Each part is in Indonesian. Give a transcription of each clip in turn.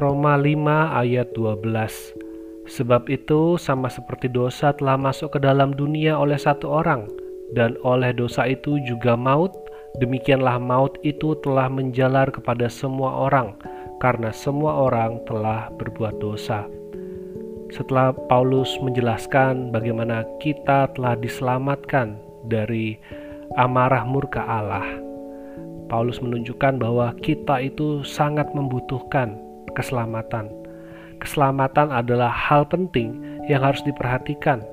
Roma 5 ayat 12 Sebab itu sama seperti dosa telah masuk ke dalam dunia oleh satu orang dan oleh dosa itu juga maut demikianlah maut itu telah menjalar kepada semua orang karena semua orang telah berbuat dosa. Setelah Paulus menjelaskan bagaimana kita telah diselamatkan dari amarah murka Allah, Paulus menunjukkan bahwa kita itu sangat membutuhkan keselamatan. Keselamatan adalah hal penting yang harus diperhatikan,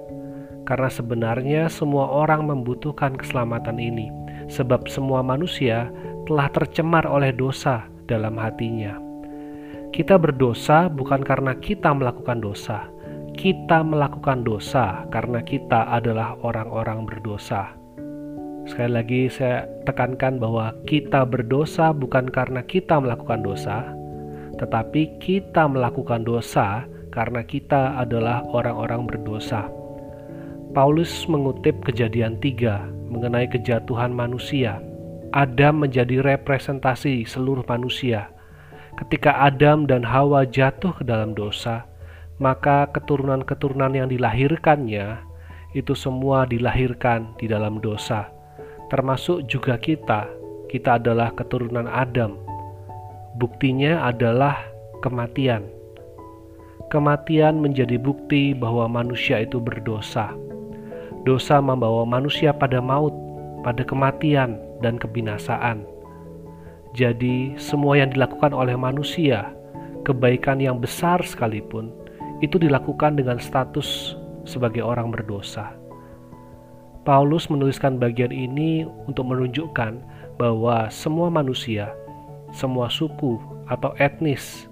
karena sebenarnya semua orang membutuhkan keselamatan ini, sebab semua manusia telah tercemar oleh dosa dalam hatinya. Kita berdosa bukan karena kita melakukan dosa. Kita melakukan dosa karena kita adalah orang-orang berdosa. Sekali lagi, saya tekankan bahwa kita berdosa bukan karena kita melakukan dosa, tetapi kita melakukan dosa karena kita adalah orang-orang berdosa. Paulus mengutip Kejadian 3 mengenai kejatuhan manusia. Adam menjadi representasi seluruh manusia Ketika Adam dan Hawa jatuh ke dalam dosa, maka keturunan-keturunan yang dilahirkannya itu semua dilahirkan di dalam dosa, termasuk juga kita. Kita adalah keturunan Adam. Buktinya adalah kematian. Kematian menjadi bukti bahwa manusia itu berdosa. Dosa membawa manusia pada maut, pada kematian, dan kebinasaan. Jadi, semua yang dilakukan oleh manusia, kebaikan yang besar sekalipun, itu dilakukan dengan status sebagai orang berdosa. Paulus menuliskan bagian ini untuk menunjukkan bahwa semua manusia, semua suku atau etnis,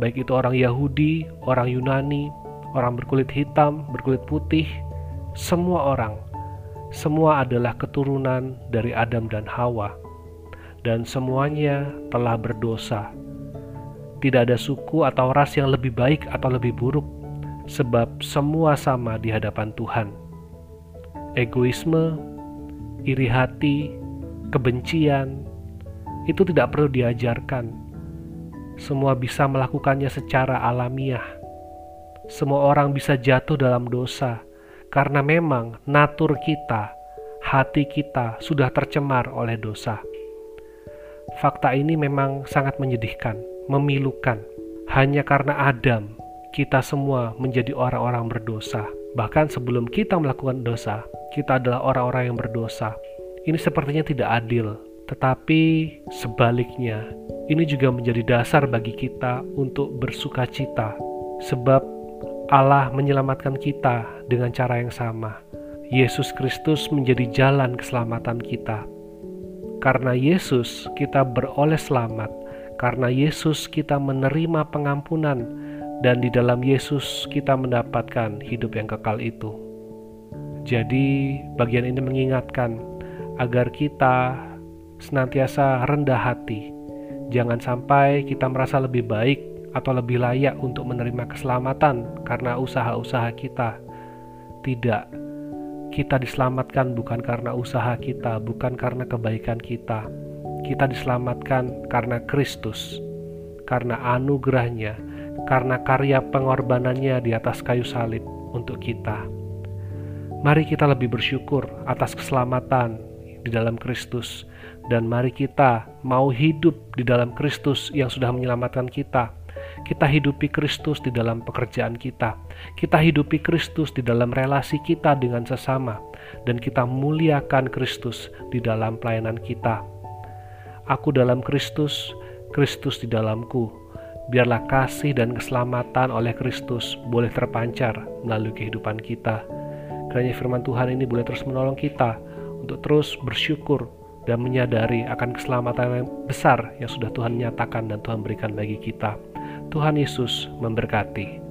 baik itu orang Yahudi, orang Yunani, orang berkulit hitam, berkulit putih, semua orang, semua adalah keturunan dari Adam dan Hawa dan semuanya telah berdosa. Tidak ada suku atau ras yang lebih baik atau lebih buruk, sebab semua sama di hadapan Tuhan. Egoisme, iri hati, kebencian itu tidak perlu diajarkan. Semua bisa melakukannya secara alamiah. Semua orang bisa jatuh dalam dosa karena memang natur kita, hati kita sudah tercemar oleh dosa. Fakta ini memang sangat menyedihkan, memilukan. Hanya karena Adam, kita semua menjadi orang-orang berdosa. Bahkan sebelum kita melakukan dosa, kita adalah orang-orang yang berdosa. Ini sepertinya tidak adil, tetapi sebaliknya, ini juga menjadi dasar bagi kita untuk bersuka cita, sebab Allah menyelamatkan kita dengan cara yang sama. Yesus Kristus menjadi jalan keselamatan kita. Karena Yesus kita beroleh selamat, karena Yesus kita menerima pengampunan, dan di dalam Yesus kita mendapatkan hidup yang kekal itu. Jadi, bagian ini mengingatkan agar kita senantiasa rendah hati. Jangan sampai kita merasa lebih baik atau lebih layak untuk menerima keselamatan karena usaha-usaha kita. Tidak, kita diselamatkan bukan karena usaha kita, bukan karena kebaikan kita. Kita diselamatkan karena Kristus, karena anugerahnya, karena karya pengorbanannya di atas kayu salib untuk kita. Mari kita lebih bersyukur atas keselamatan di dalam Kristus, dan mari kita mau hidup di dalam Kristus yang sudah menyelamatkan kita kita hidupi Kristus di dalam pekerjaan kita. Kita hidupi Kristus di dalam relasi kita dengan sesama. Dan kita muliakan Kristus di dalam pelayanan kita. Aku dalam Kristus, Kristus di dalamku. Biarlah kasih dan keselamatan oleh Kristus boleh terpancar melalui kehidupan kita. Kiranya firman Tuhan ini boleh terus menolong kita untuk terus bersyukur dan menyadari akan keselamatan yang besar yang sudah Tuhan nyatakan dan Tuhan berikan bagi kita. Tuhan Yesus memberkati.